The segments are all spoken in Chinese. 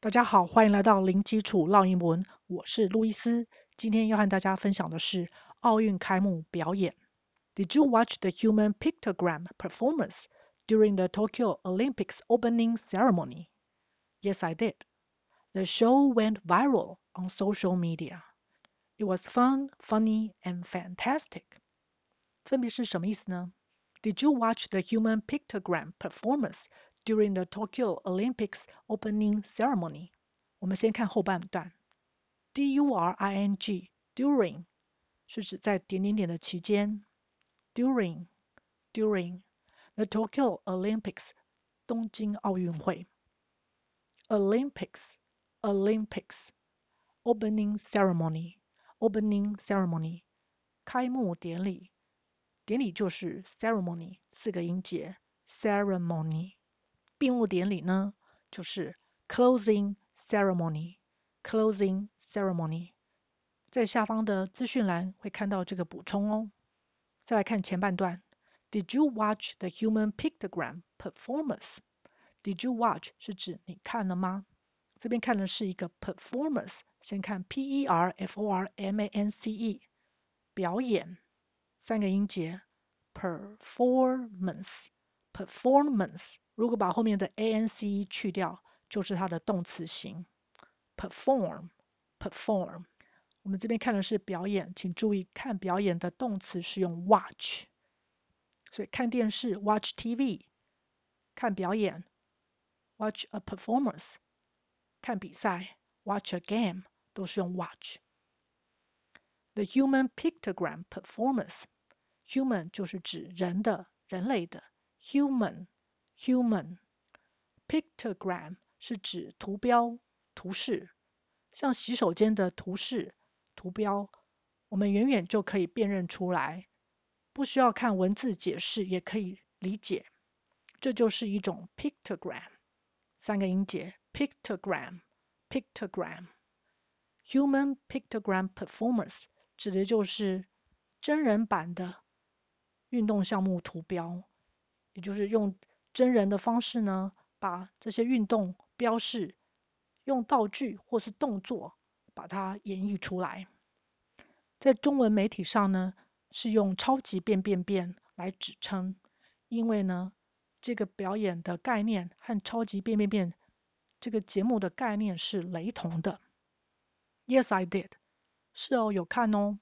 大家好，欢迎来到零基础绕英文，我是路易斯。今天要和大家分享的是奥运开幕表演。Did you watch the human pictogram performance during the Tokyo Olympics opening ceremony? Yes, I did. The show went viral on social media. It was fun, funny, and fantastic. 分别是什么意思呢？Did you watch the human pictogram performance during the Tokyo Olympics opening ceremony. 我们先看后半段，during during 是指在点点点的期间，during during the Tokyo Olympics 东京奥运会，Olympics Olympics opening ceremony opening ceremony 开幕典礼，典礼就是 ceremony 四个音节 ceremony。 闭幕典礼呢，就是 closing ceremony，closing ceremony，在下方的资讯栏会看到这个补充哦。再来看前半段，Did you watch the human pictogram performance？Did you watch 是指你看了吗？这边看的是一个 performance，先看 P E R F O R M A N C E，表演，三个音节，performance。 performance 如果把后面的 ance 去掉，就是它的动词形 perform perform。我们这边看的是表演，请注意看表演的动词是用 watch，所以看电视 watch TV，看表演 watch a performance，看比赛 watch a game 都是用 watch。The human pictogram performance，human 就是指人的、人类的。 Human, human, pictogram 是指图标、图示，像洗手间的图示、图标，我们远远就可以辨认出来，不需要看文字解释也可以理解，这就是一种 pictogram。三个音节，pictogram, pictogram, human pictogram performance 指的就是真人版的运动项目图标。就是用真人的方式呢，把这些运动标示用道具或是动作把它演绎出来。在中文媒体上呢，是用超级变变变来指称，因为呢，这个表演的概念和超级变变变这个节目的概念是雷同的。Yes, I did. 是哦，有看哦。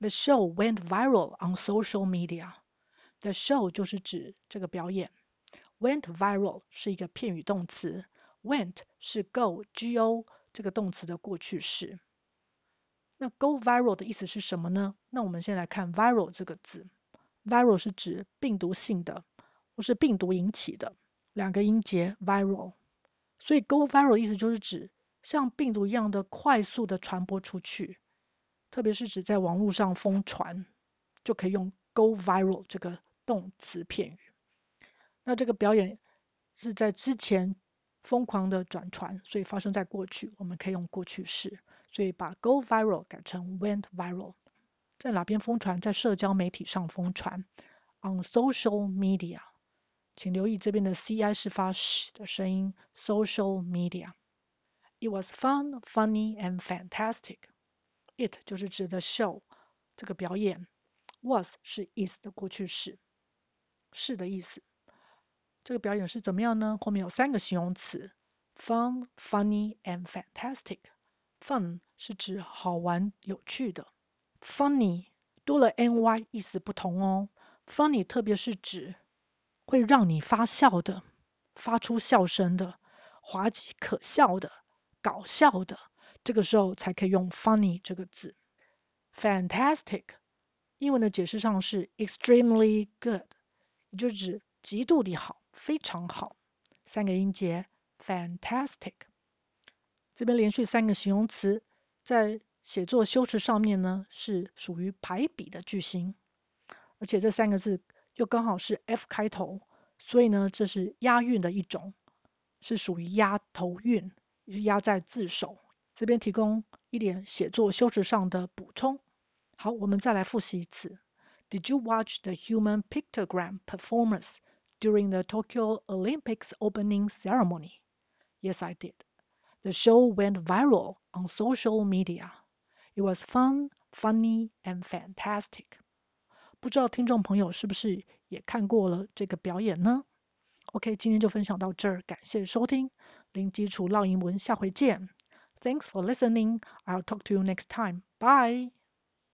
The show went viral on social media. The show 就是指这个表演，went viral 是一个片语动词，went 是 go，G-O 这个动词的过去式。那 go viral 的意思是什么呢？那我们先来看 viral 这个字，viral 是指病毒性的或是病毒引起的，两个音节 viral，所以 go viral 意思就是指像病毒一样的快速的传播出去，特别是指在网络上疯传，就可以用 go viral 这个。动词片语，那这个表演是在之前疯狂的转传，所以发生在过去，我们可以用过去式，所以把 go viral 改成 went viral。在哪边疯传？在社交媒体上疯传，on social media。请留意这边的 ci 是发 sh 的声音，social media。It was fun, funny and fantastic. It 就是指的 show 这个表演，was 是 is 的过去式。是的意思。这个表演是怎么样呢？后面有三个形容词：fun、funny and fantastic。fun 是指好玩、有趣的；funny 多了 ny 意思不同哦。funny 特别是指会让你发笑的、发出笑声的、滑稽可笑的、搞笑的，这个时候才可以用 funny 这个字。fantastic 英文的解释上是 extremely good。也就指极度的好，非常好。三个音节，fantastic。这边连续三个形容词，在写作修辞上面呢，是属于排比的句型，而且这三个字又刚好是 F 开头，所以呢，这是押韵的一种，是属于押头韵，是押在字首。这边提供一点写作修辞上的补充。好，我们再来复习一次。Did you watch the human pictogram performance during the Tokyo Olympics opening ceremony? Yes, I did. The show went viral on social media. It was fun, funny, and fantastic. 不知道听众朋友是不是也看过了这个表演呢？OK，今天就分享到这儿，感谢收听零基础绕英文，下回见。Thanks for listening. I'll talk to you next time. Bye.